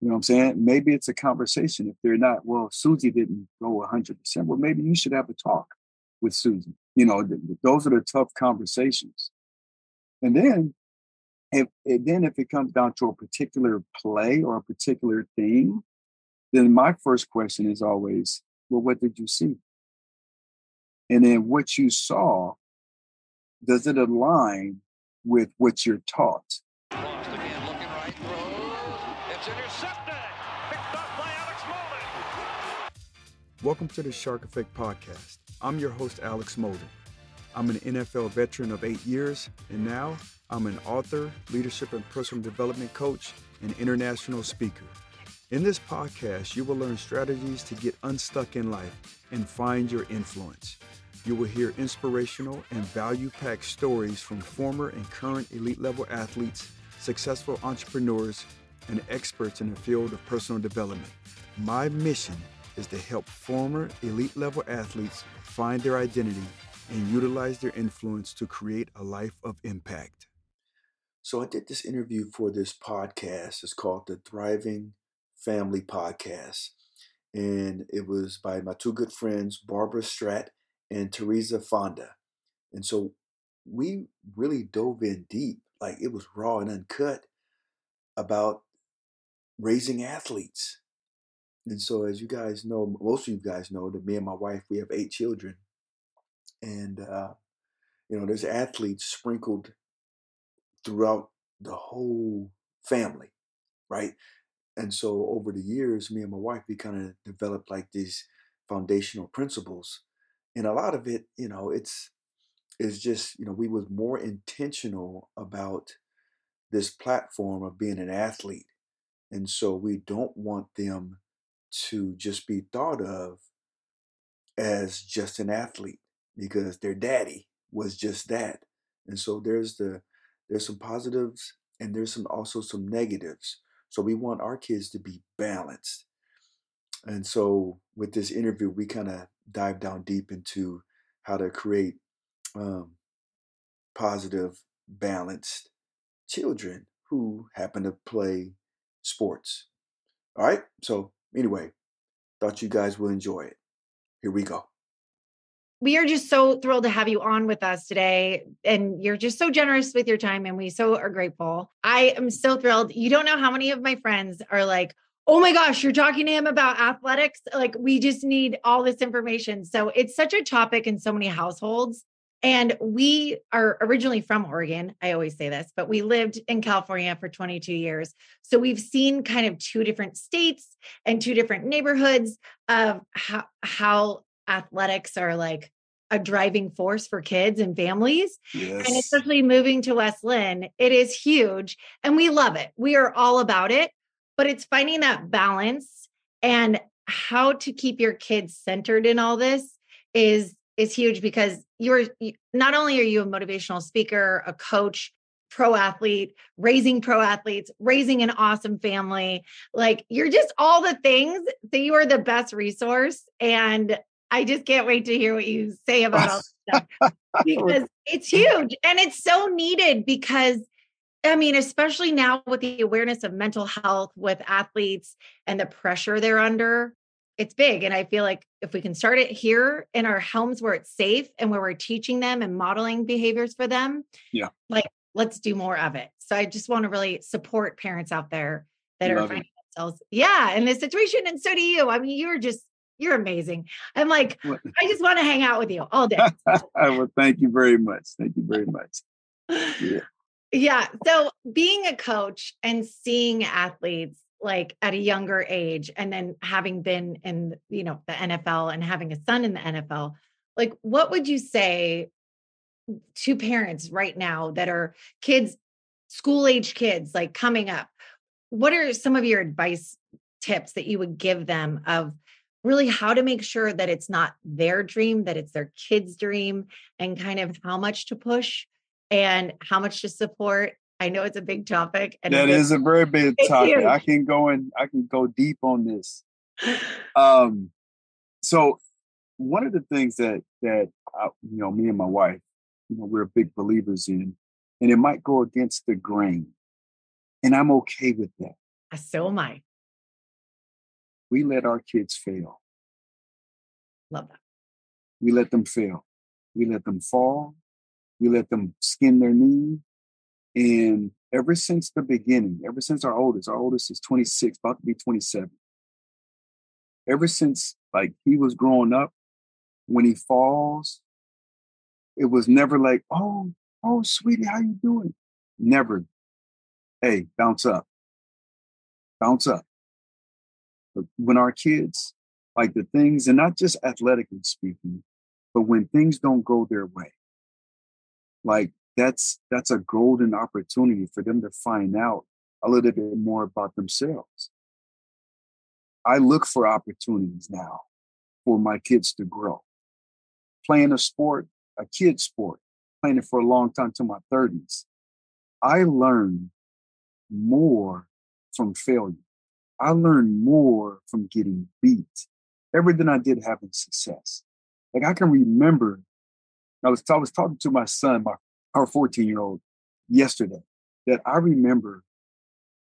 You know what I'm saying? Maybe it's a conversation. If they're not, well, Susie didn't go 100%. Well, maybe you should have a talk with Susie. You know, th- those are the tough conversations. And then, if then if it comes down to a particular play or a particular theme, then my first question is always, well, what did you see? And then what you saw, does it align with what you're taught? Lost again, looking right, throws. Welcome to the Shark Effect Podcast. I'm your host, Alex Molden. I'm an NFL veteran of eight years, and now I'm an author, leadership and personal development coach, and international speaker. In this podcast, you will learn strategies to get unstuck in life and find your influence. You will hear inspirational and value packed stories from former and current elite level athletes, successful entrepreneurs, and experts in the field of personal development. My mission is to help former elite level athletes find their identity and utilize their influence to create a life of impact. So, I did this interview for this podcast. It's called The Thriving Family Podcast. And it was by my two good friends, Barbara Stratte and Tereza Fonda. And so we really dove in deep, like it was raw and uncut about raising athletes. And so, as you guys know, most of you guys know that me and my wife, we have eight children. And, uh, you know, there's athletes sprinkled throughout the whole family, right? and so over the years me and my wife we kind of developed like these foundational principles and a lot of it you know it's it's just you know we was more intentional about this platform of being an athlete and so we don't want them to just be thought of as just an athlete because their daddy was just that and so there's the there's some positives and there's some also some negatives so we want our kids to be balanced. And so with this interview, we kind of dive down deep into how to create um, positive, balanced children who happen to play sports. All right. So anyway, thought you guys will enjoy it. Here we go we are just so thrilled to have you on with us today. And you're just so generous with your time, and we so are grateful. I am so thrilled. You don't know how many of my friends are like, oh my gosh, you're talking to him about athletics. Like, we just need all this information. So, it's such a topic in so many households. And we are originally from Oregon. I always say this, but we lived in California for 22 years. So we've seen kind of two different states and two different neighborhoods of how, how athletics are like a driving force for kids and families. Yes. And especially moving to West Linn, it is huge and we love it. We are all about it, but it's finding that balance and how to keep your kids centered in all this is is huge because you're not only are you a motivational speaker, a coach, pro athlete, raising pro athletes, raising an awesome family. Like you're just all the things that you are the best resource. And I just can't wait to hear what you say about all this stuff because it's huge and it's so needed because I mean, especially now with the awareness of mental health with athletes and the pressure they're under, it's big. And I feel like if we can start it here in our homes where it's safe and where we're teaching them and modeling behaviors for them, yeah, like let's do more of it. So I just want to really support parents out there that Love are finding it. themselves, yeah, in this situation. And so do you. I mean, you're just you're amazing. I'm like, I just want to hang out with you all day. well, thank you very much. Thank you very much. Yeah. yeah. So being a coach and seeing athletes like at a younger age and then having been in, you know, the NFL and having a son in the NFL, like what would you say to parents right now that are kids, school age kids, like coming up? What are some of your advice tips that you would give them of really how to make sure that it's not their dream, that it's their kid's dream, and kind of how much to push and how much to support. I know it's a big topic. And that is a very big topic. I can go in, I can go deep on this. Um, so one of the things that that I, you know, me and my wife, you know, we're big believers in, and it might go against the grain, and I'm okay with that. So am I. we let our kids fail. Love that. We let them fail. We let them fall. We let them skin their knee. And ever since the beginning, ever since our oldest, our oldest is 26, about to be 27. Ever since like he was growing up, when he falls, it was never like, oh, oh, sweetie, how you doing? Never. Hey, bounce up. Bounce up. But when our kids, like the things, and not just athletically speaking, but when things don't go their way, like that's that's a golden opportunity for them to find out a little bit more about themselves. I look for opportunities now for my kids to grow. Playing a sport, a kid sport, playing it for a long time to my 30s, I learned more from failure. I learned more from getting beat Everything I did having success. Like I can remember, I was, I was talking to my son, my our 14 year old, yesterday, that I remember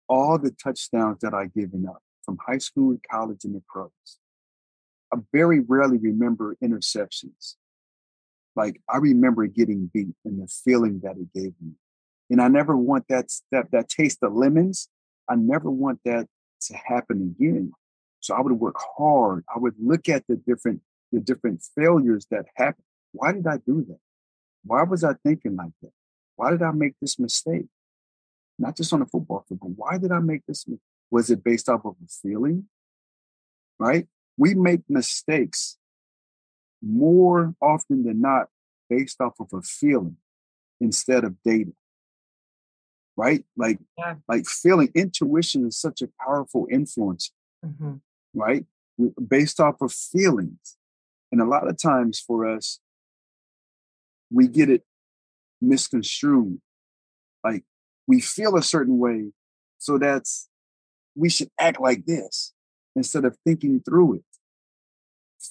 all the touchdowns that I given up from high school, and college, and the pros. I very rarely remember interceptions. Like I remember getting beat and the feeling that it gave me. And I never want that that that taste of lemons. I never want that to happen again. So I would work hard. I would look at the different the different failures that happened. Why did I do that? Why was I thinking like that? Why did I make this mistake? Not just on the football field, but why did I make this? Was it based off of a feeling? Right? We make mistakes more often than not based off of a feeling instead of data. Right? Like, yeah. like feeling intuition is such a powerful influence. Mm-hmm. Right? Based off of feelings. And a lot of times for us, we get it misconstrued. Like we feel a certain way, so that's we should act like this instead of thinking through it.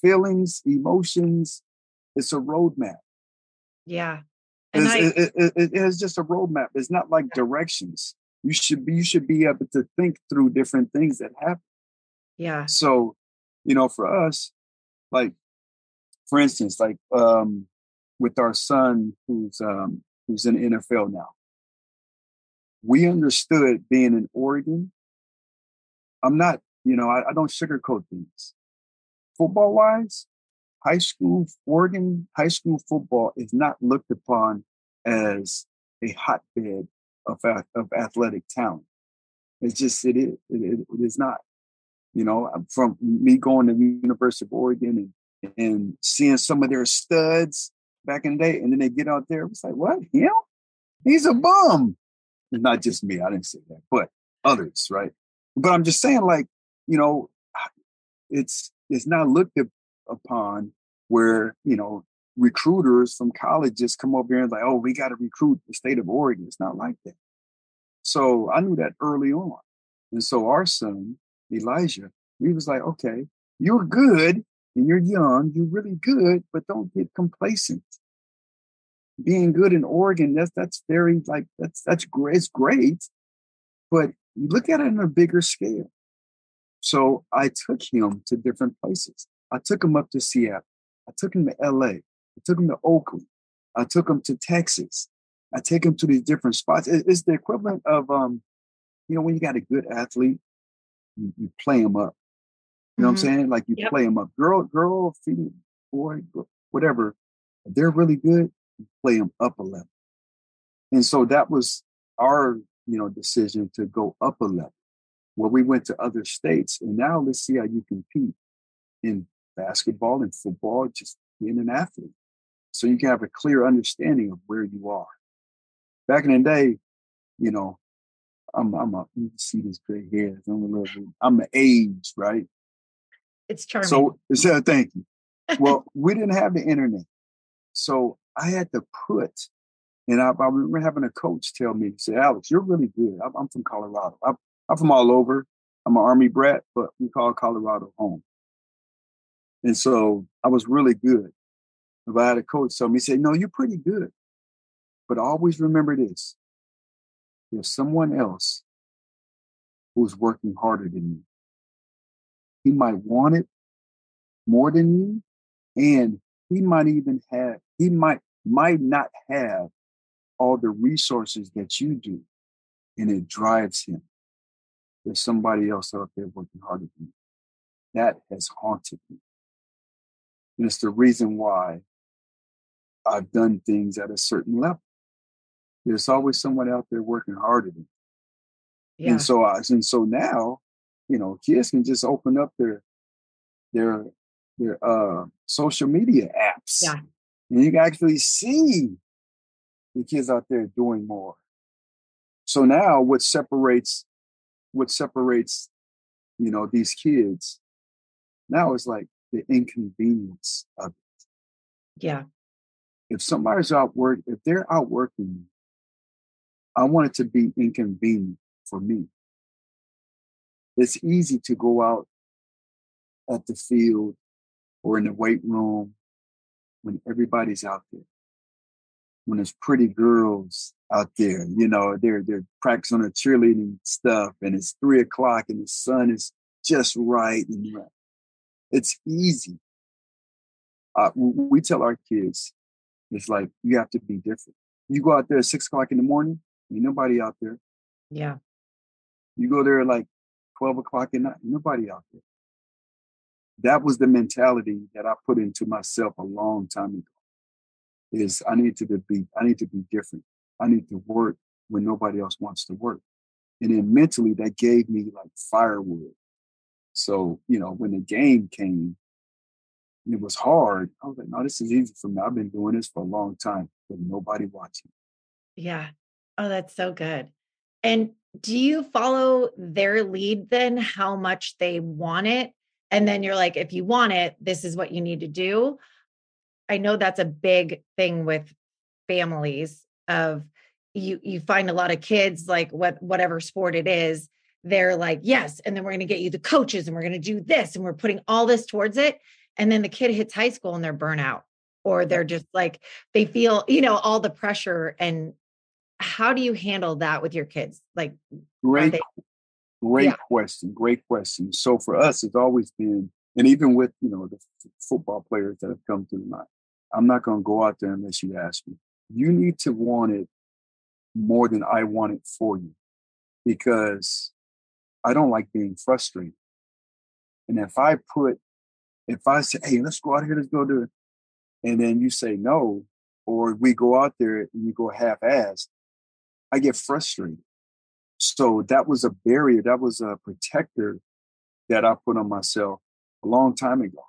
Feelings, emotions, it's a roadmap. Yeah. And I, it, it, it, it's just a roadmap. It's not like directions. You should be you should be able to think through different things that happen. Yeah. So, you know, for us, like, for instance, like um with our son who's um, who's in NFL now. We understood being in Oregon. I'm not, you know, I, I don't sugarcoat things. Football wise, high school Oregon high school football is not looked upon as a hotbed of of athletic talent. It's just it is it, it, it is not. You know, from me going to the University of Oregon and and seeing some of their studs back in the day, and then they get out there. It's like, what? Him? He's a bum. It's not just me. I didn't say that, but others, right? But I'm just saying, like, you know, it's it's not looked upon where you know recruiters from colleges come over here and like, oh, we got to recruit the state of Oregon. It's not like that. So I knew that early on, and so our son Elijah, he was like, okay, you're good, and you're young, you're really good, but don't get complacent. Being good in Oregon, that's that's very like that's that's great. It's great, but you look at it on a bigger scale. So I took him to different places. I took him up to Seattle. I took him to LA. I took him to Oakland. I took him to Texas. I take him to these different spots. It's the equivalent of, um, you know, when you got a good athlete, you, you play him up. You know mm-hmm. what I'm mm-hmm. saying? Like you yep. play them up. Girl, girl, female, boy, whatever. they're really good, play them up a level. And so that was our, you know, decision to go up a level. Where we went to other states, and now let's see how you compete in basketball and football, just being an athlete. So you can have a clear understanding of where you are. Back in the day, you know, I'm I'm a you see this gray hair. I'm a little I'm the age, right? It's charming. So, so thank you. Well, we didn't have the internet. So I had to put, and I, I remember having a coach tell me, say, Alex, you're really good. I'm, I'm from Colorado. I'm, I'm from all over. I'm an Army brat, but we call Colorado home. And so I was really good. If I had a coach tell me, he said, No, you're pretty good. But always remember this there's someone else who's working harder than you. he might want it more than you, and he might even have he might might not have all the resources that you do, and it drives him. There's somebody else out there working harder than you. That has haunted me. And it's the reason why I've done things at a certain level. There's always someone out there working harder than me. Yeah. And so I and so now, you know, kids can just open up their their their uh social media apps. Yeah. And you can actually see the kids out there doing more. So now what separates what separates, you know, these kids now is like the inconvenience of it. Yeah. If somebody's out work, if they're out working, I want it to be inconvenient for me. It's easy to go out at the field or in the weight room when everybody's out there. When there's pretty girls out there, you know, they're they're practicing their cheerleading stuff, and it's three o'clock and the sun is just right and right. It's easy. Uh, we tell our kids, it's like you have to be different. You go out there at six o'clock in the morning, ain't nobody out there. Yeah. You go there at like 12 o'clock at night, nobody out there. That was the mentality that I put into myself a long time ago. Is I need to be I need to be different. I need to work when nobody else wants to work. And then mentally that gave me like firewood. So, you know, when the game came, and it was hard. I was like, no, this is easy for me. I've been doing this for a long time, but nobody watching. Yeah. Oh, that's so good. And do you follow their lead then, how much they want it? And then you're like, if you want it, this is what you need to do. I know that's a big thing with families of you you find a lot of kids like what whatever sport it is they're like yes and then we're going to get you the coaches and we're going to do this and we're putting all this towards it and then the kid hits high school and they're burnout or they're just like they feel you know all the pressure and how do you handle that with your kids? Like, great, they, great yeah. question. Great question. So for us, it's always been, and even with you know the f- football players that have come through my, I'm not going to go out there unless you ask me. You need to want it more than I want it for you, because I don't like being frustrated. And if I put, if I say, hey, let's go out here, let's go do it, and then you say no, or we go out there and you go half-assed, I get frustrated. So that was a barrier, that was a protector that I put on myself a long time ago.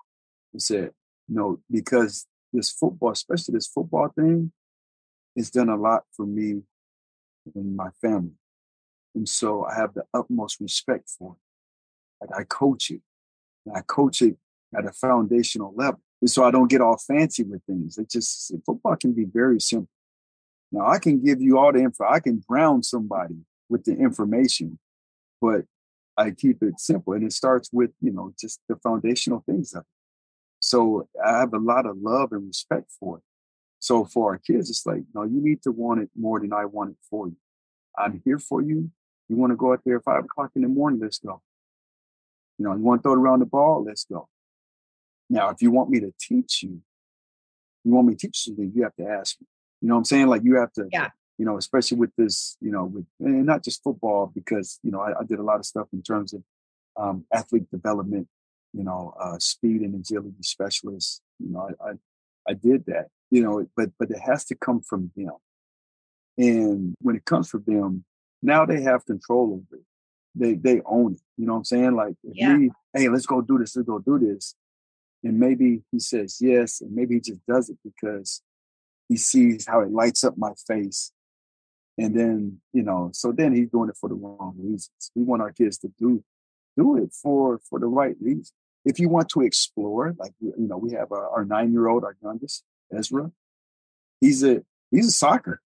I said, no, because this football, especially this football thing, has done a lot for me and my family. And so I have the utmost respect for it. Like I coach it. And I coach it at a foundational level. And so I don't get all fancy with things. It just football can be very simple. Now I can give you all the info. I can drown somebody with the information, but I keep it simple. And it starts with, you know, just the foundational things of it. So I have a lot of love and respect for it. So for our kids, it's like, no, you need to want it more than I want it for you. I'm here for you. You want to go out there at five o'clock in the morning, let's go. You know, you want to throw it around the ball, let's go. Now, if you want me to teach you, you want me to teach you, you have to ask me. You know what I'm saying? Like you have to, yeah. You know, especially with this, you know, with and not just football, because you know I, I did a lot of stuff in terms of um, athlete development, you know, uh, speed and agility specialists. You know, I, I I did that, you know, but but it has to come from them. And when it comes from them, now they have control over it. They they own it. You know what I'm saying? Like if yeah. we, hey, let's go do this, let's go do this. And maybe he says yes, and maybe he just does it because he sees how it lights up my face. And then, you know, so then he's doing it for the wrong reasons. We want our kids to do do it for for the right reasons. If you want to explore, like you know, we have our, our nine year old, our youngest, Ezra. He's a he's a soccer.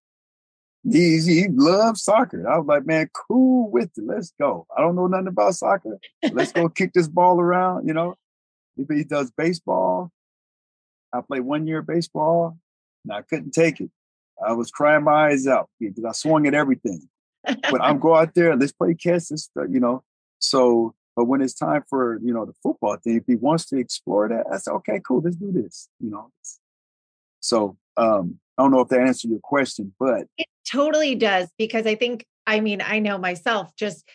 He's, he loves soccer. I was like, man, cool with it. Let's go. I don't know nothing about soccer. Let's go kick this ball around. You know, he, he does baseball. I played one year of baseball. And I couldn't take it. I was crying my eyes out because I swung at everything. but I'm go out there, let's play catch, this, you know. So But when it's time for you know the football thing, if he wants to explore that, I said, okay, cool. Let's do this. You know. So um, I don't know if that answered your question, but it totally does because I think I mean I know myself just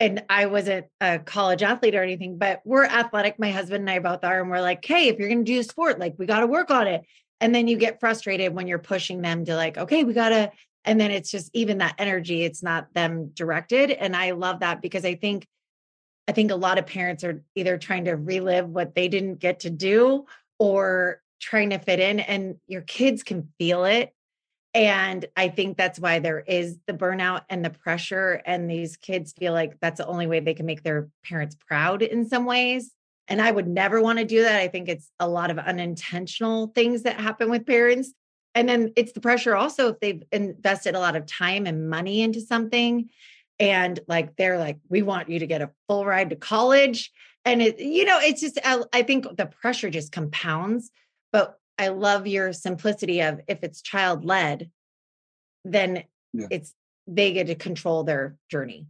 and I wasn't a college athlete or anything, but we're athletic. My husband and I both are, and we're like, hey, if you're going to do a sport, like we got to work on it. And then you get frustrated when you're pushing them to like, okay, we got to. And then it's just even that energy, it's not them directed. And I love that because I think I think a lot of parents are either trying to relive what they didn't get to do or trying to fit in, and your kids can feel it. And I think that's why there is the burnout and the pressure, and these kids feel like that's the only way they can make their parents proud in some ways. And I would never want to do that. I think it's a lot of unintentional things that happen with parents. And then it's the pressure also if they've invested a lot of time and money into something and like they're like we want you to get a full ride to college and it you know it's just I, I think the pressure just compounds but i love your simplicity of if it's child led then yeah. it's they get to control their journey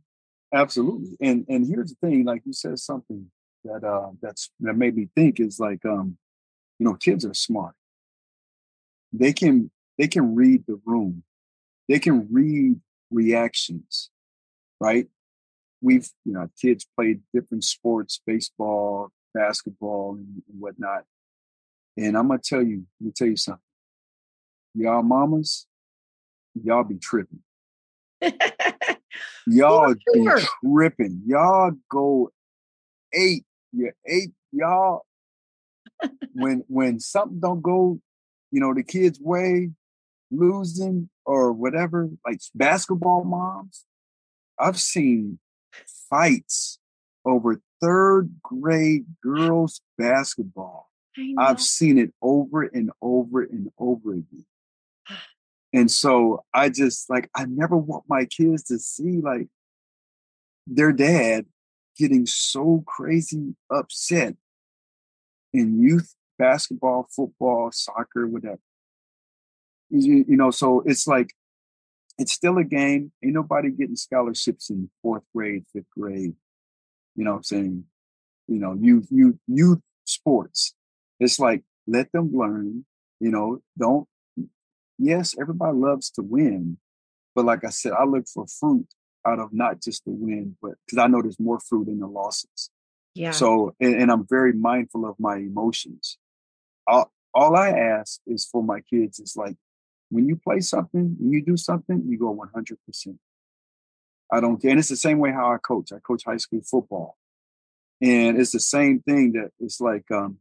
absolutely and and here's the thing like you said something that uh that's that made me think is like um you know kids are smart they can they can read the room they can read reactions right? We've, you know, kids played different sports, baseball, basketball, and, whatnot. And I'm gonna tell you, let me tell you something. Y'all mamas, y'all be tripping. y'all sure. be tripping. Y'all go eight. Yeah, eight. Y'all when when something don't go, you know, the kids' way, losing or whatever, like basketball moms, I've seen fights over third grade girls basketball. I've seen it over and over and over again. And so I just like I never want my kids to see like their dad getting so crazy upset in youth basketball, football, soccer, whatever. You, you know, so it's like it's still a game. Ain't nobody getting scholarships in fourth grade, fifth grade. You know what I'm saying? You know, youth, youth, youth sports. It's like let them learn. You know, don't. Yes, everybody loves to win, but like I said, I look for fruit out of not just the win, but because I know there's more fruit in the losses. Yeah. So, and, and I'm very mindful of my emotions. All, all I ask is for my kids is like when you play something, when you do something, you go 100%. I don't care. And it's the same way how I coach. I coach high school football. And it's the same thing that it's like, um,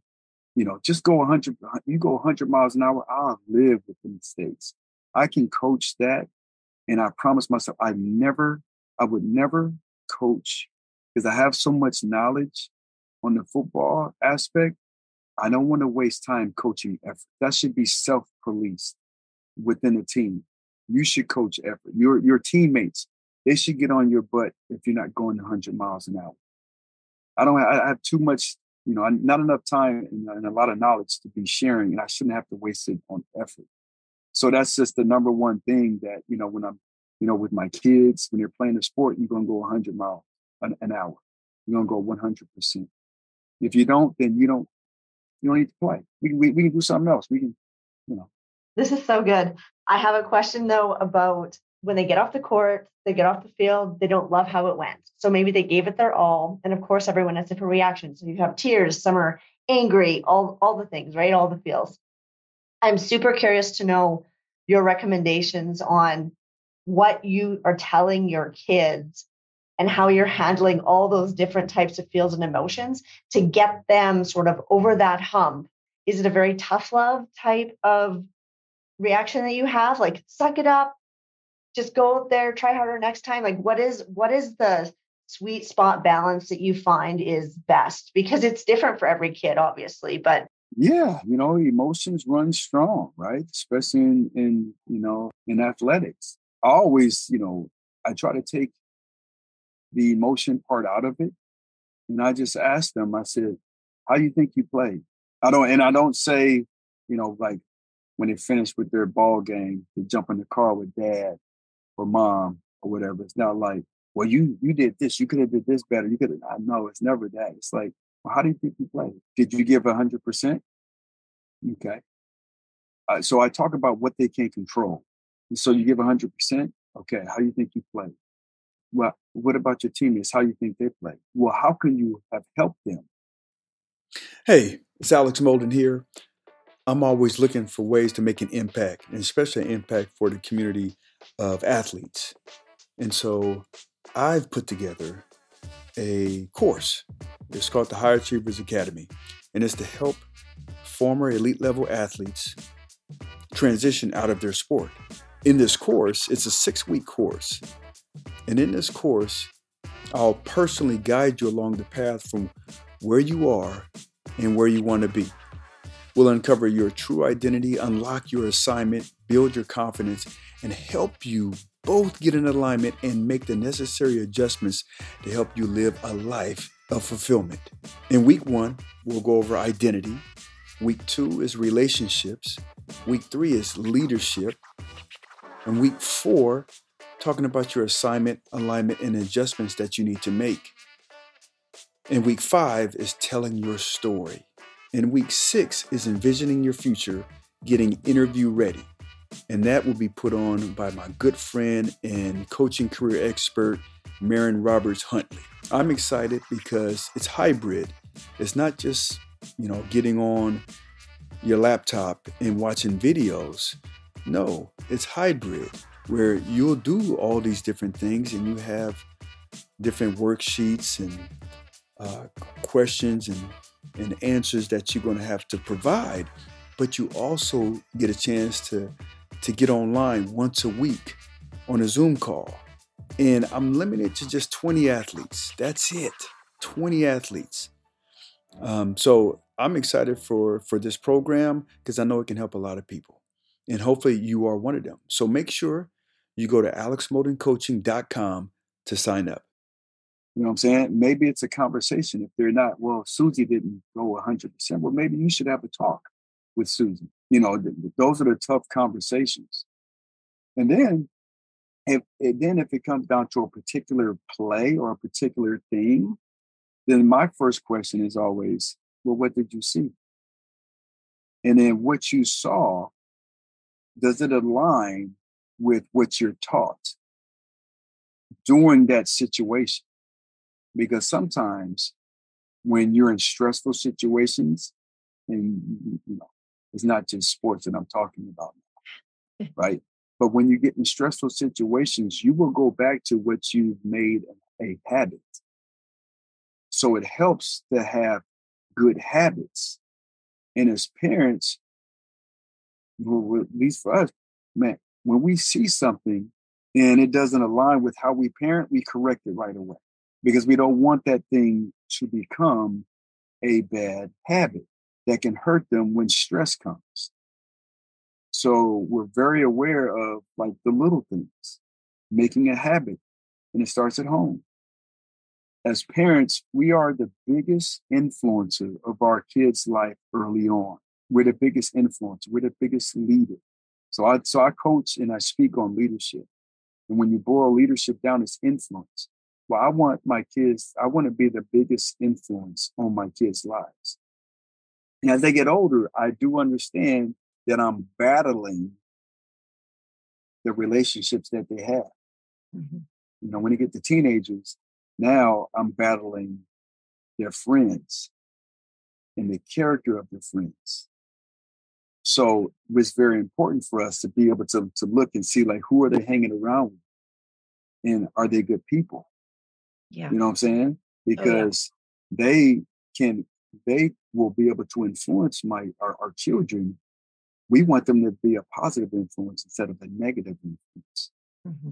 you know, just go 100, you go 100 miles an hour. I'll live with the mistakes. I can coach that. And I promise myself, I never, I would never coach because I have so much knowledge on the football aspect. I don't want to waste time coaching effort. That should be self policed within a team. You should coach effort. Your your teammates, they should get on your butt if you're not going 100 miles an hour. I don't. Have, I have too much, you know, not enough time and, and a lot of knowledge to be sharing, and I shouldn't have to waste it on effort. So that's just the number one thing that you know when I'm, you know, with my kids when you're playing a sport, you're gonna go 100 miles an, an hour. You're gonna go 100 percent. If you don't, then you don't. You don't need to play. We can we, we can do something else. We can, you know, this is so good. I have a question though about when they get off the court, they get off the field, they don't love how it went. So maybe they gave it their all. And of course, everyone has different reactions. So you have tears, some are angry, all, all the things, right? All the feels. I'm super curious to know your recommendations on what you are telling your kids and how you're handling all those different types of feels and emotions to get them sort of over that hump. Is it a very tough love type of reaction that you have? Like suck it up. Just go there try harder next time. Like what is what is the sweet spot balance that you find is best? Because it's different for every kid obviously but yeah you know emotions run strong right? Especially in in you know in athletics I always you know i try to take the emotion part out of it and i just ask them i said how do you think you played i don't and i don't say you know like when they finish with their ball game, they jump in the car with dad or mom or whatever. It's not like, well, you you did this, you could have did this better. You could have. No, it's never that. It's like, well, how do you think you played? Did you give hundred percent? Okay. Uh, so I talk about what they can control. So you give hundred percent. Okay, how do you think you played? Well, what about your teammates? How do you think they play? Well, how can you have helped them? Hey, it's Alex Molden here. I'm always looking for ways to make an impact, and especially an impact for the community of athletes. And so I've put together a course. It's called the High Achievers Academy, and it's to help former elite level athletes transition out of their sport. In this course, it's a six week course. And in this course, I'll personally guide you along the path from where you are and where you want to be. We'll uncover your true identity, unlock your assignment, build your confidence, and help you both get in alignment and make the necessary adjustments to help you live a life of fulfillment. In week one, we'll go over identity. Week two is relationships. Week three is leadership. And week four, talking about your assignment, alignment, and adjustments that you need to make. And week five is telling your story. And week six is envisioning your future, getting interview ready and that will be put on by my good friend and coaching career expert, Marin Roberts Huntley. I'm excited because it's hybrid. It's not just, you know, getting on your laptop and watching videos. No, it's hybrid where you'll do all these different things and you have different worksheets and uh, questions and, and answers that you're going to have to provide. But you also get a chance to to get online once a week on a Zoom call. And I'm limited to just 20 athletes. That's it. 20 athletes. Um, so I'm excited for for this program because I know it can help a lot of people. And hopefully you are one of them. So make sure you go to alexmoldencoaching.com to sign up. You know what I'm saying? Maybe it's a conversation. If they're not, well, Susie didn't go 100%. Well, maybe you should have a talk with Susie. You know, th- those are the tough conversations. And then, if and then if it comes down to a particular play or a particular theme, then my first question is always, well, what did you see? And then what you saw, does it align with what you're taught during that situation? Because sometimes when you're in stressful situations and you know it's not just sports that I'm talking about, right? But when you get in stressful situations, you will go back to what you've made a habit. So it helps to have good habits. And as parents, at least for us, man, when we see something and it doesn't align with how we parent, we correct it right away because we don't want that thing to become a bad habit that can hurt them when stress comes. So we're very aware of like the little things, making a habit, and it starts at home. As parents, we are the biggest influencer of our kids' life early on. We're the biggest influence, We're the biggest leader. So I so I coach and I speak on leadership. And when you boil leadership down, it's influence. Well, I want my kids, I want to be the biggest influence on my kids' lives. And as they get older, I do understand that I'm battling the relationships that they have. Mm-hmm. You know, when you get to teenagers, now I'm battling their friends and the character of their friends. So it was very important for us to be able to, to look and see like who are they hanging around with? And are they good people? Yeah. You know what I'm saying? Because oh, yeah. they can they will be able to influence my our, our children we want them to be a positive influence instead of a negative influence mm-hmm.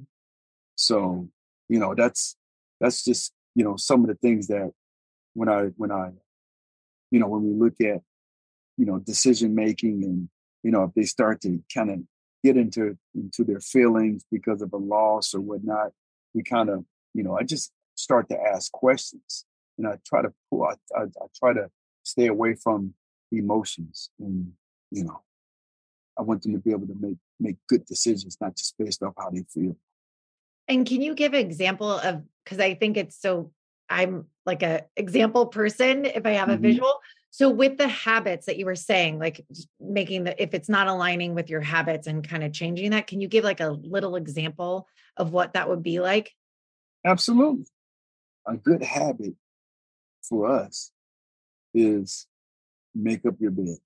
so you know that's that's just you know some of the things that when i when i you know when we look at you know decision making and you know if they start to kind of get into into their feelings because of a loss or whatnot we kind of you know i just start to ask questions and I try to pull, I, I, I try to stay away from emotions, and you know, I want them to be able to make make good decisions, not just based off how they feel. And can you give an example of because I think it's so I'm like a example person if I have a mm-hmm. visual. So with the habits that you were saying, like making the if it's not aligning with your habits and kind of changing that, can you give like a little example of what that would be like? Absolutely. A good habit for us is make up your bed.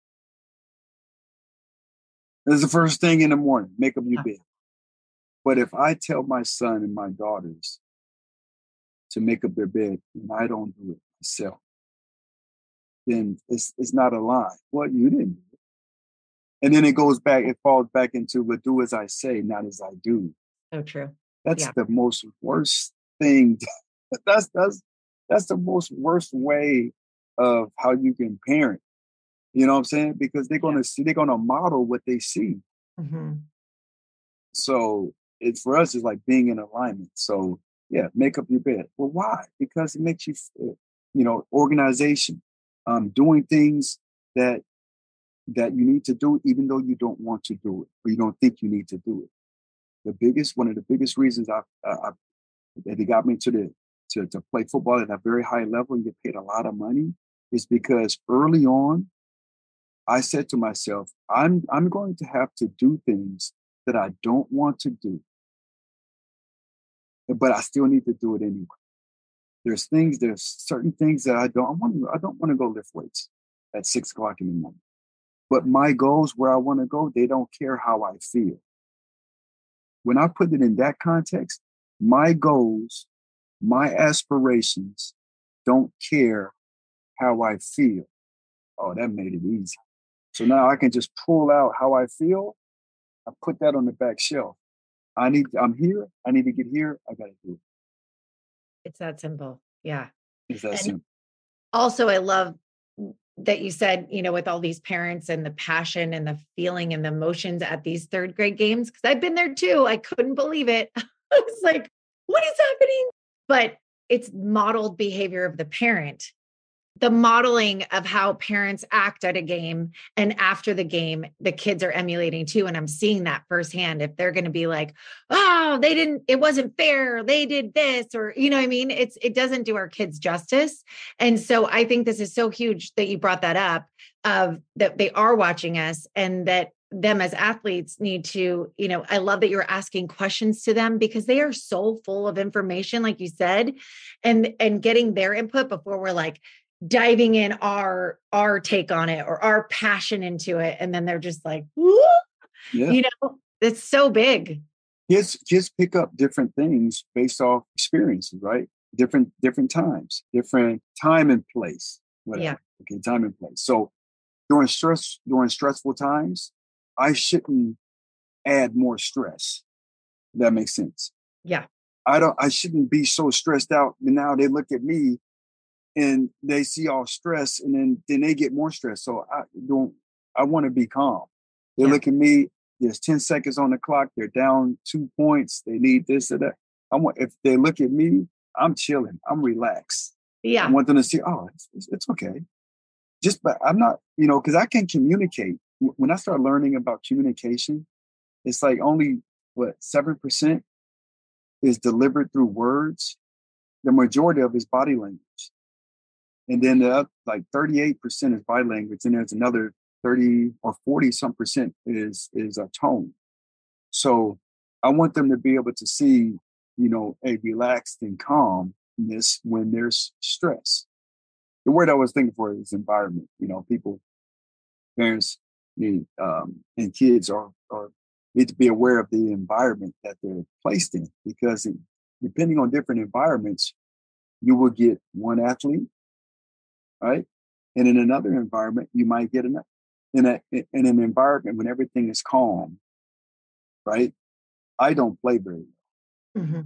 That's the first thing in the morning, make up your bed. But if I tell my son and my daughters to make up their bed and I don't do it myself, then it's it's not a lie. What you didn't. And then it goes back, it falls back into but do as I say, not as I do. So true. That's yeah. the most worst thing. that's that's that's the most worst way of how you can parent. You know what I'm saying? Because they're gonna see, they're gonna model what they see. Mm-hmm. So it's for us, it's like being in alignment. So yeah, make up your bed. Well, why? Because it makes you, you know, organization, um, doing things that that you need to do, even though you don't want to do it or you don't think you need to do it. The biggest, one of the biggest reasons I, I, I that they got me to the to, to play football at a very high level and get paid a lot of money is because early on, I said to myself, I'm I'm going to have to do things that I don't want to do but I still need to do it anyway. There's things, there's certain things that I don't I want I don't want to go lift weights at six o'clock in the morning. But my goals where I want to go, they don't care how I feel. When I put it in that context, my goals, my aspirations don't care how I feel. Oh, that made it easy. So now I can just pull out how I feel. I put that on the back shelf. I need, I'm here. I need to get here. I got to do it. It's that simple. Yeah. It's that and simple. Also, I love that you said, you know, with all these parents and the passion and the feeling and the emotions at these third grade games, because I've been there too. I couldn't believe it. I was like, what is happening? But it's modeled behavior of the parent the modeling of how parents act at a game and after the game the kids are emulating too and i'm seeing that firsthand. If they're going to be like oh they didn't it wasn't fair they did this or you know i mean? It's it doesn't do our kids justice. And so i think this is so huge that you brought that up of that they are watching us and that them as athletes need to you know i love that you're asking questions to them because they are so full of information like you said and and getting their input before we're like diving in our our take on it or our passion into it and then they're just like yeah. you know? It's so big. Kids kids pick up different things based off experiences right? Different different times different time and place whatever. yeah okay time and place. So during stress during stressful times i shouldn't add more stress that makes sense. Yeah. I don't i shouldn't be so stressed out and now they look at me and they see all stress and then then they get more stress So I don't I want to be calm. They yeah. look at me, there's 10 seconds on the clock, they're down two points, they need this or that. I want if they look at me, I'm chilling, I'm relaxed. Yeah. I want them to see, oh, it's, it's, it's okay. Just but I'm not, you know, because I can communicate. When I start learning about communication, it's like only what seven percent is delivered through words. The majority of is body language. And then the like 38% is body language, and there's another 30 or 40 some percent is is a tone. So I want them to be able to see, you know, a relaxed and calmness when there's stress. The word I was thinking for is environment. You know, people, parents need um, and kids are, are need to be aware of the environment that they're placed in because depending on different environments, you will get one athlete right? And in another environment, you might get an in a in an environment when everything is calm, right? I don't play very well. Mm-hmm.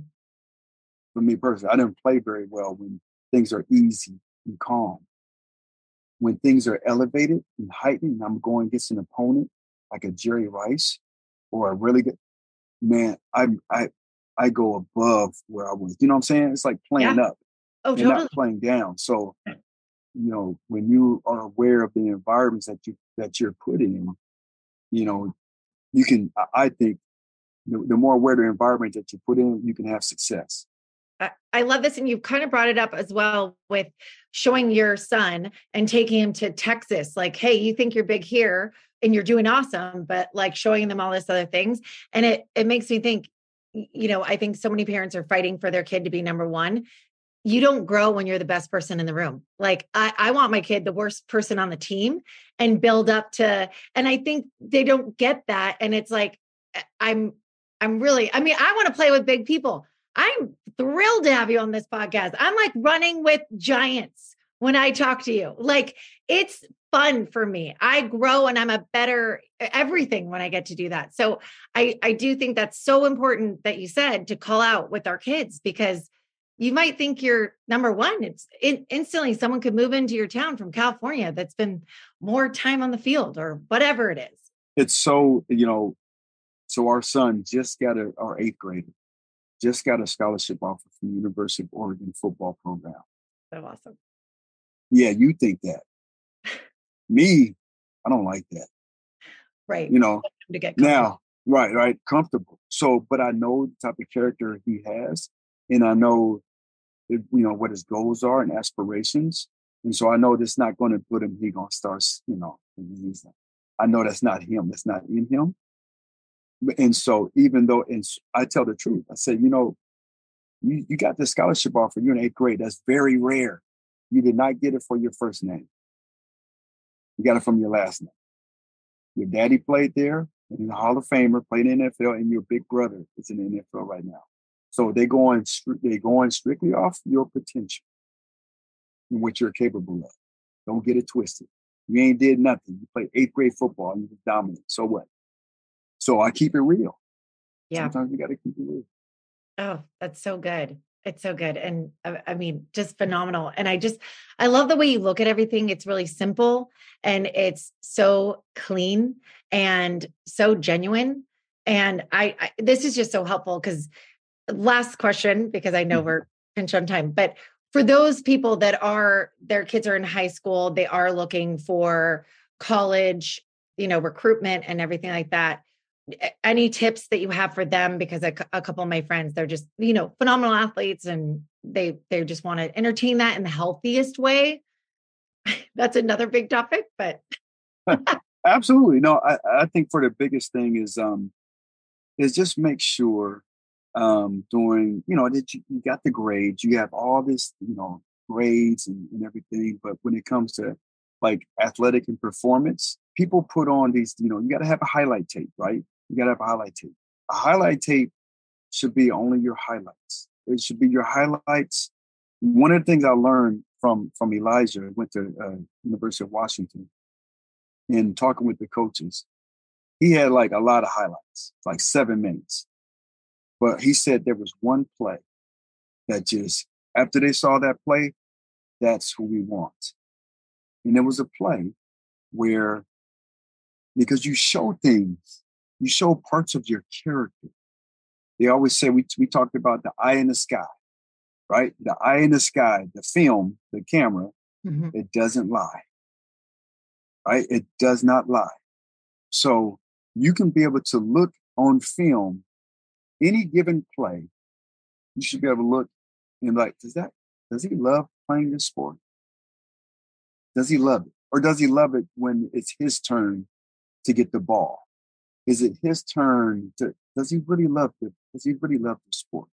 For me personally, I don't play very well when things are easy and calm. When things are elevated and heightened, I'm going against an opponent like a Jerry Rice or a really good man. I I I go above where I was. You know what I'm saying? It's like playing yeah. up. Oh, totally. not playing down. So you know, when you are aware of the environments that you that you're put in, you know, you can I think the, the more aware the environment that you put in, you can have success. I love this. And you've kind of brought it up as well with showing your son and taking him to Texas. Like, hey, you think you're big here and you're doing awesome, but like showing them all this other things. And it it makes me think, you know, I think so many parents are fighting for their kid to be number one. You don't grow when you're the best person in the room. Like I, I want my kid the worst person on the team and build up to, and I think they don't get that. And it's like, eh, I'm I'm really, I mean, I want to play with big people. I'm thrilled to have you on this podcast. I'm like running with giants when I talk to you. Like it's fun for me. I grow and I'm a better everything when I get to do that. So I I do think that's so important that you said to call out with our kids because you might think you're number one. It's in, instantly someone could move into your town from California that's been more time on the field or whatever it is. It's so, you know, so our son just got a our eighth grader just got a scholarship offer from the University of Oregon football program. So awesome. Yeah, you think that. Me, I don't like that. Right. You know, to get now, right, right, comfortable. So, but I know the type of character he has, and I know, you know, what his goals are and aspirations. And so I know that's not going to put him, he going to start, you know, I know that's not him. That's not in him. And so even though, and I tell the truth, I said, you know, you, you got this scholarship offer, you're in eighth grade. That's very rare. You did not get it for your first name. You got it from your last name. Your daddy played there, and he's a Hall of Famer, played in NFL, and your big brother is in the NFL right now. So they going they going strictly off your potential and what you're capable of. Don't get it twisted. You ain't did nothing. You played eighth grade football and you dominant. So what? So I keep it real. Yeah. Sometimes you got to keep it real. Oh, that's so good. It's so good. And uh, I mean, just phenomenal. And I just, I love the way you look at everything. It's really simple and it's so clean and so genuine. And I, I this is just so helpful because last question, because I know mm-hmm. we're pinch on time, but for those people that are, their kids are in high school, they are looking for college, you know, recruitment and everything like that any tips that you have for them? Because a, a, couple of my friends they're just you know phenomenal athletes and they they just want to entertain that in the healthiest way. That's another big topic but absolutely. No I, I think for the biggest thing is um is just make sure um during you know that you, you got the grades you have all this you know grades and, and everything but when it comes to like athletic and performance people put on these you know you got to have a highlight tape right you got to have a highlight tape. A highlight tape should be only your highlights. It should be your highlights. One of the things I learned from from Elijah, went to uh, University of Washington, and talking with the coaches, he had like a lot of highlights, like seven minutes. But he said there was one play that just after they saw that play, that's who we want. And there was a play where because you show things you show parts of your character. They always say we we talked about the eye in the sky, right? The eye in the sky, the film, the camera, mm-hmm. it doesn't lie. Right? It does not lie. So you can be able to look on film any given play. You should be able to look and like, does that does he love playing this sport? Does he love it? Or does he love it when it's his turn to get the ball? is it his turn to does he really love the does he really love the sport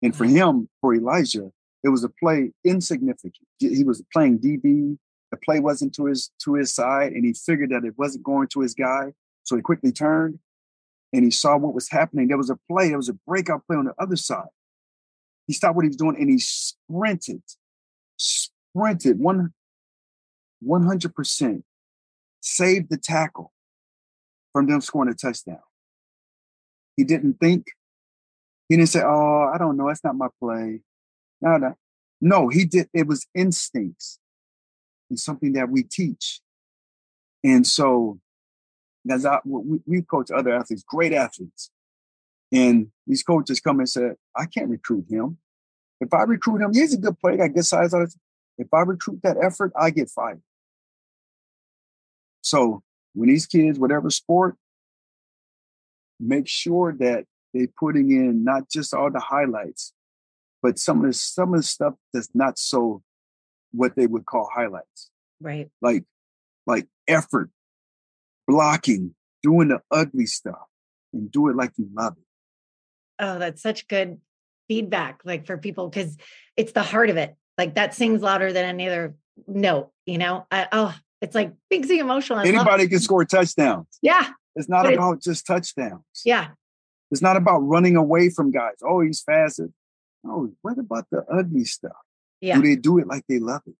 and for mm-hmm. him for elijah it was a play insignificant he was playing db the play wasn't to his to his side and he figured that it wasn't going to his guy so he quickly turned and he saw what was happening there was a play there was a breakout play on the other side he stopped what he was doing and he sprinted sprinted one 100% saved the tackle from them scoring a touchdown. He didn't think. He didn't say, "Oh, I don't know. That's not my play." No, no, no. He did. It was instincts. It's something that we teach, and so as I, we, we coach other athletes, great athletes, and these coaches come and say, "I can't recruit him. If I recruit him, he's a good player, got good size. On it if I recruit that effort, I get fired." So when these kids, whatever sport, make sure that they're putting in not just all the highlights, but some of the some of the stuff that's not so what they would call highlights. Right. Like like effort, blocking, doing the ugly stuff, and do it like you love it. Oh, that's such good feedback, like for people, because it's the heart of it. Like that sings louder than any other note, you know? I, oh, it's like makes me emotional. I Anybody can score touchdowns. Yeah. It's not it- about just touchdowns. Yeah. It's not about running away from guys. Oh, he's faster. No, what about the ugly stuff? Yeah. Do they do it like they love it?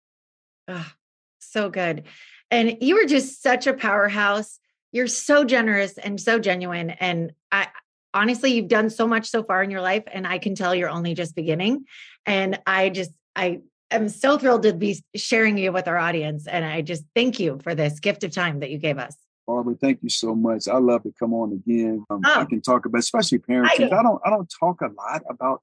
Oh, so good. And you were just such a powerhouse. You're so generous and so genuine. And I honestly, you've done so much so far in your life. And I can tell you're only just beginning. And I just, I am so thrilled to be sharing you with our audience. And I just thank you for this gift of time that you gave us. Barbara, thank you so much. I love to come on again. Um, I Oh. can talk about, especially parenting. do. I don't, I don't talk a lot about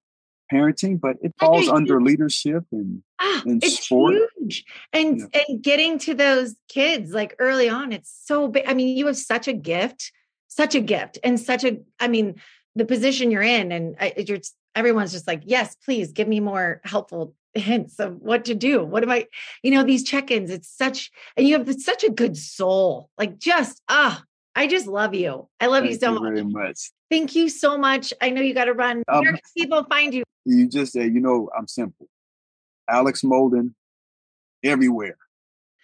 parenting, but it falls under leadership and it's sport. huge. And and getting to those kids like early on, it's so big. I mean, you have such a gift, such a gift, and such a. I mean, the position you're in, and I, you're everyone's just like, yes, please give me more helpful hints of what to do. What am I? You know, these check-ins. It's such, and you have such a good soul. Like, just ah, I just love you. I love you so you much. much. Thank you so much. I know you got to run. Um, Where can people find you? You just say, you know, I'm simple. Alex Molden, everywhere.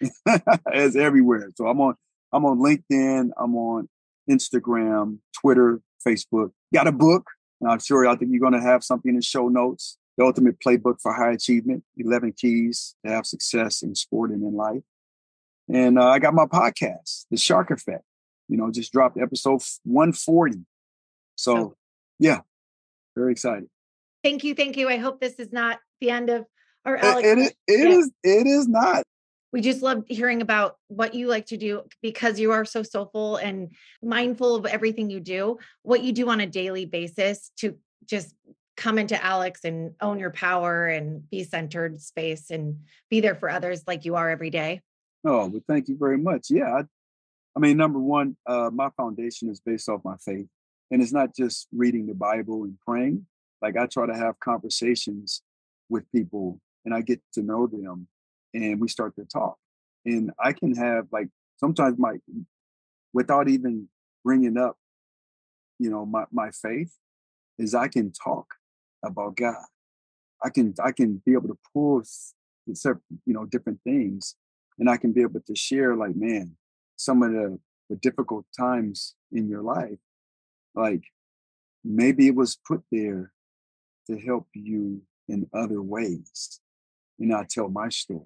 it's everywhere. So I'm on, I'm on LinkedIn. I'm on Instagram, Twitter, Facebook. Got a book. And I'm sure I think you're going to have something in the show notes. The Ultimate Playbook for High Achievement: 11 Keys to Have Success in Sport and in Life. And uh, I got my podcast, The Shark Effect. You know, just dropped episode 140. So, Oh. yeah, very excited. Thank you. Thank you. I hope this is not the end of It- Alex. it is. It Yeah. is. It is not. we just love hearing about what you like to do because you are so soulful and mindful of everything you do, what you do on a daily basis to just come into Alex and own your power and be centered space and be there for others like you are every day. Oh, but thank you very much. Yeah, I, I mean, number one, uh, my foundation is based off my faith, and it's not just reading the Bible and praying. Like I try to have conversations with people, and I get to know them, and we start to talk. And I can have like sometimes my, without even bringing up, you know, my my faith, is I can talk about God. I can I can be able to pull, you know, different things and I can be able to share, like, man, some of the, the difficult times in your life, like maybe it was put there to help you in other ways. And I tell my story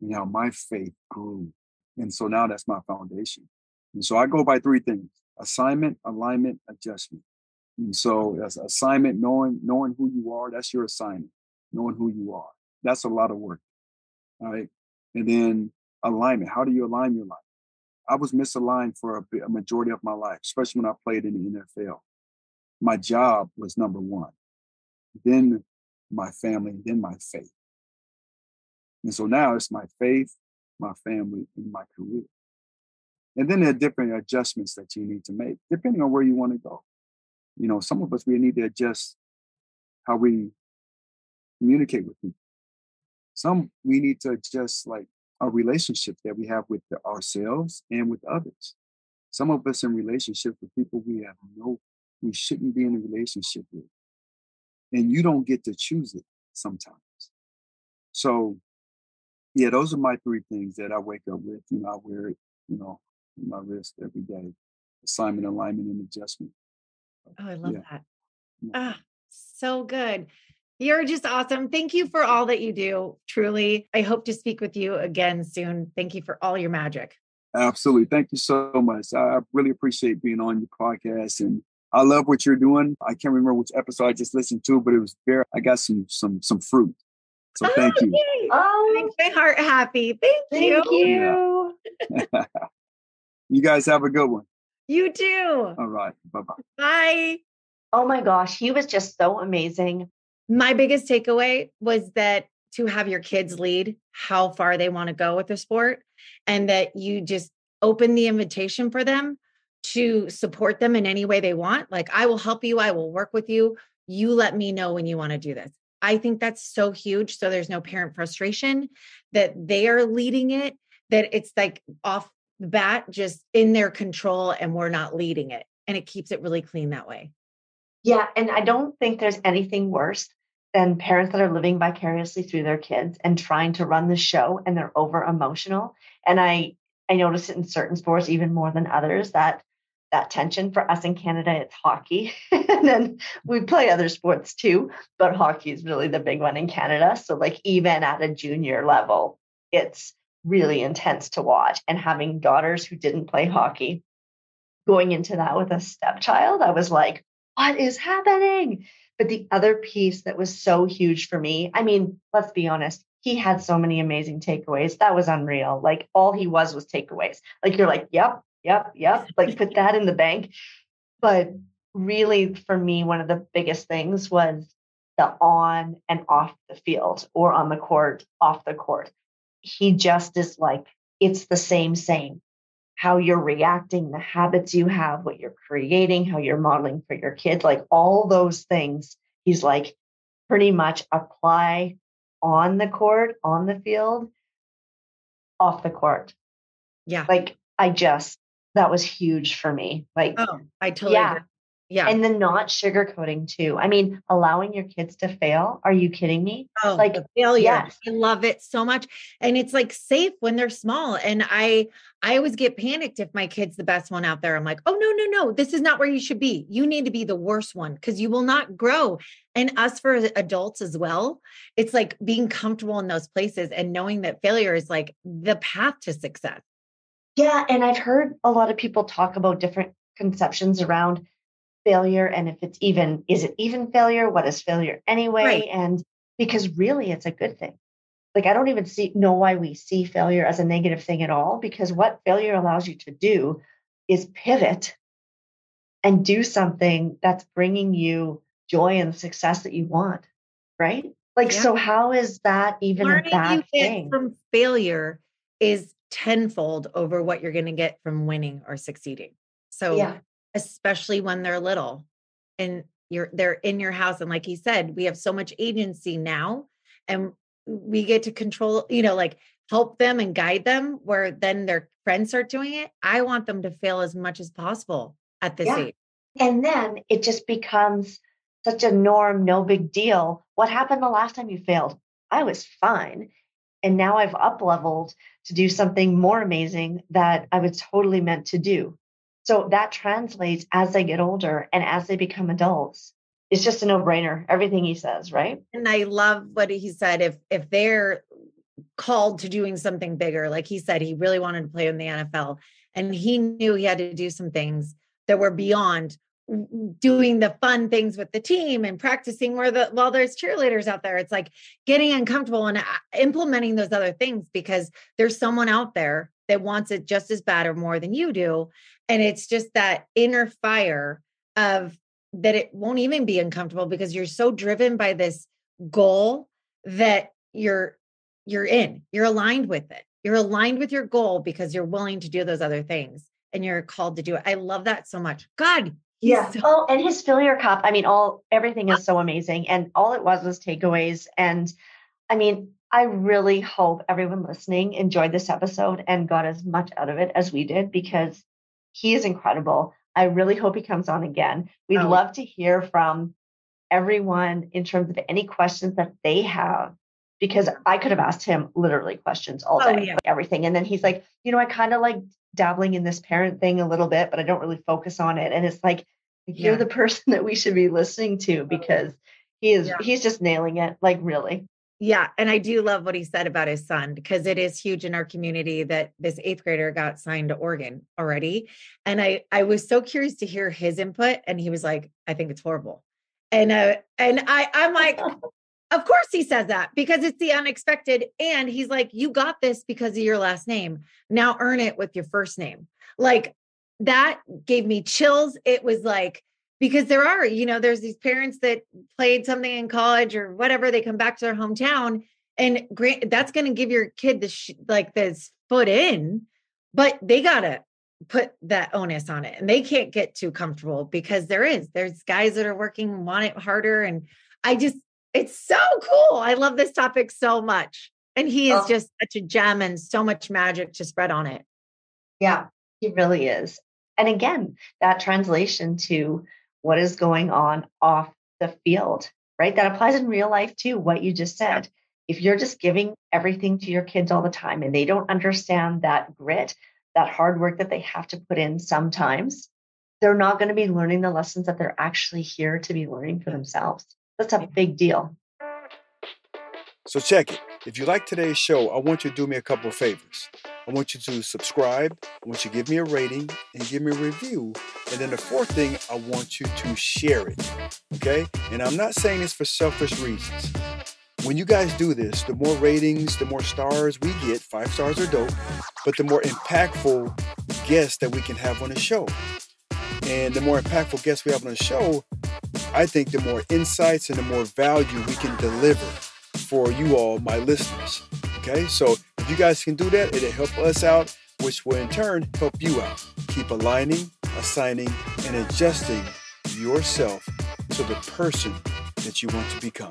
and how my faith grew. And so now that's my foundation. And so I go by three things assignment, alignment, adjustment. And so as assignment, knowing knowing who you are, that's your assignment, knowing who you are. That's a lot of work. All right. And then alignment. How do you align your life? I was misaligned for a, a majority of my life, especially when I played in the NFL. My job was number one, then my family, then my faith. And so now it's my faith, my family, and my career. And then there are different adjustments that you need to make depending on where you want to go. You know, some of us, we need to adjust how we communicate with people. Some we need to adjust like our relationship that we have with ourselves and with others. Some of us in relationship with people we have no, we shouldn't be in a relationship with. And you don't get to choose it sometimes. So yeah, those are my three things that I wake up with. You know, I wear it, you know, on my wrist every day. Assignment, alignment, and adjustment. Oh, I love Yeah. that. Yeah. Ah, so good. You're just awesome. Thank you for all that you do. Truly. I hope to speak with you again soon. Thank you for all your magic. Absolutely. Thank you so much. I I really appreciate being on your podcast and I love what you're doing. I can't remember which episode I just listened to, but it was very I got some some some fruit. So thank Oh, you. yay. Oh, Makes my heart happy. Thank, thank you. you. you guys have a good one. You too. All right. Bye-bye. Bye. Oh my gosh, he was just so amazing. My biggest takeaway was that to have your kids lead how far they want to go with the sport and that you just open the invitation for them to support them in any way they want. Like, I will help you, I will work with you. You let me know when you want to do this. I think that's so huge. So there's no parent frustration that they are leading it, that it's like off the bat, just in their control, and we're not leading it. And it keeps it really clean that way. Yeah. And I don't think there's anything worse than parents that are living vicariously through their kids and trying to run the show and they're over emotional. And I I notice it in certain sports even more than others that that tension for us in Canada it's hockey and then we play other sports too but hockey is really the big one in Canada so like even at a junior level it's really intense to watch and having daughters who didn't play hockey going into that with a stepchild I was like what is happening but the other piece that was so huge for me, I mean, let's be honest, he had so many amazing takeaways. That was unreal. Like all he was was takeaways. Like you're like, yep, yep, yep. Like put that in the bank. But really, for me, one of the biggest things was the on and off the field or on the court, off the court. He just is like, it's the same, same how you're reacting, the habits you have, what you're creating, how you're modeling for your kids, like all those things. He's like, pretty much apply on the court, on the field, off the court. Yeah. Like I just, that was huge for me. Like, oh, I totally yeah. agree. Yeah. And then not sugarcoating too. I mean, allowing your kids to fail. Are you kidding me? Oh, like failure. yes. I love it so much. And it's like safe when they're small. And I I always get panicked if my kid's the best one out there. I'm like, oh no, no, no, this is not where you should be. You need to be the worst one because you will not grow. And us for adults as well, it's like being comfortable in those places and knowing that failure is like the path to success. Yeah. And I've heard a lot of people talk about different conceptions around failure and if it's even is it even failure what is failure anyway Right. and because really it's a good thing like i don't even see know why we see failure as a negative thing at all because what failure allows you to do is pivot and do something that's bringing you joy and success that you want right like Yeah. so how is that even a Learning you bad thing from failure is tenfold over what you're going to get from winning or succeeding. So yeah especially when they're little and you're they're in your house and like he said we have so much agency now and we get to control you know like help them and guide them where then their friends start doing it i want them to fail as much as possible at this Yeah. age And then it just becomes such a norm, no big deal. What happened the last time you failed? I was fine. And now I've up leveled to do something more amazing that I was totally meant to do. So that translates as they get older and as they become adults. It's just a no brainer, everything he says, right? and i love what he said if if they're called to doing something bigger like he said he really wanted to play in the nfl and he knew he had to do some things that were mm-hmm. beyond doing the fun things with the team and practicing where the while there's cheerleaders out there it's like getting uncomfortable and uh, implementing those other things because there's someone out there that wants it just as bad or more than you do. And it's just that inner fire of that it won't even be uncomfortable because you're so driven by this goal that you're you're in you're aligned with it. You're aligned with your goal because you're willing to do those other things and you're called to do it. I love that so much. God he's so- Oh, and his failure cup. I mean, all everything is so amazing. And all it was was takeaways. And I mean, I really hope everyone listening enjoyed this episode and got as much out of it as we did because he is incredible. I really hope he comes on again. We'd Oh. love to hear from everyone in terms of any questions that they have because I could have asked him literally questions all Oh, day, yeah. like everything. And then he's like, you know, I kind of like dabbling in this parent thing a little bit, but I don't really focus on it. And it's like, you're Yeah. the person that we should be listening to because he is Yeah. he's just nailing it like really Yeah. And I do love what he said about his son because it is huge in our community that this eighth grader got signed to Oregon already. And I I was so curious to hear his input. And he was like, I think it's horrible. And uh, and I I'm like, of course he says that because it's the unexpected. And he's like, you got this because of your last name. Now earn it with your first name. Like that gave me chills. It was like, because there are, you know, there's these parents that played something in college or whatever, they come back to their hometown and grant that's going to give your kid the sh- like this foot in, but they got to put that onus on it and they can't get too comfortable because there is there's guys that are working want it harder and i just it's so cool i love this topic so much and he is oh. just such a gem and so much magic to spread on it yeah he really is and again that translation to what is going on off the field right that applies in real life too what you just said if you're just giving everything to your kids all the time and they don't understand that grit that hard work that they have to put in sometimes, they're not going to be learning the lessons that they're actually here to be learning for themselves. That's a big deal. So, check it. If you like today's show, I want you to do me a couple of favors. I want you to subscribe, I want you to give me a rating and give me a review. And then the fourth thing, I want you to share it. Okay? And I'm not saying this for selfish reasons. When you guys do this, the more ratings, the more stars we get, five stars are dope, but the more impactful guests that we can have on the show. And the more impactful guests we have on the show, I think the more insights and the more value we can deliver for you all, my listeners. Okay, so if you guys can do that, it'll help us out, which will in turn help you out. Keep aligning, assigning, and adjusting yourself to the person that you want to become.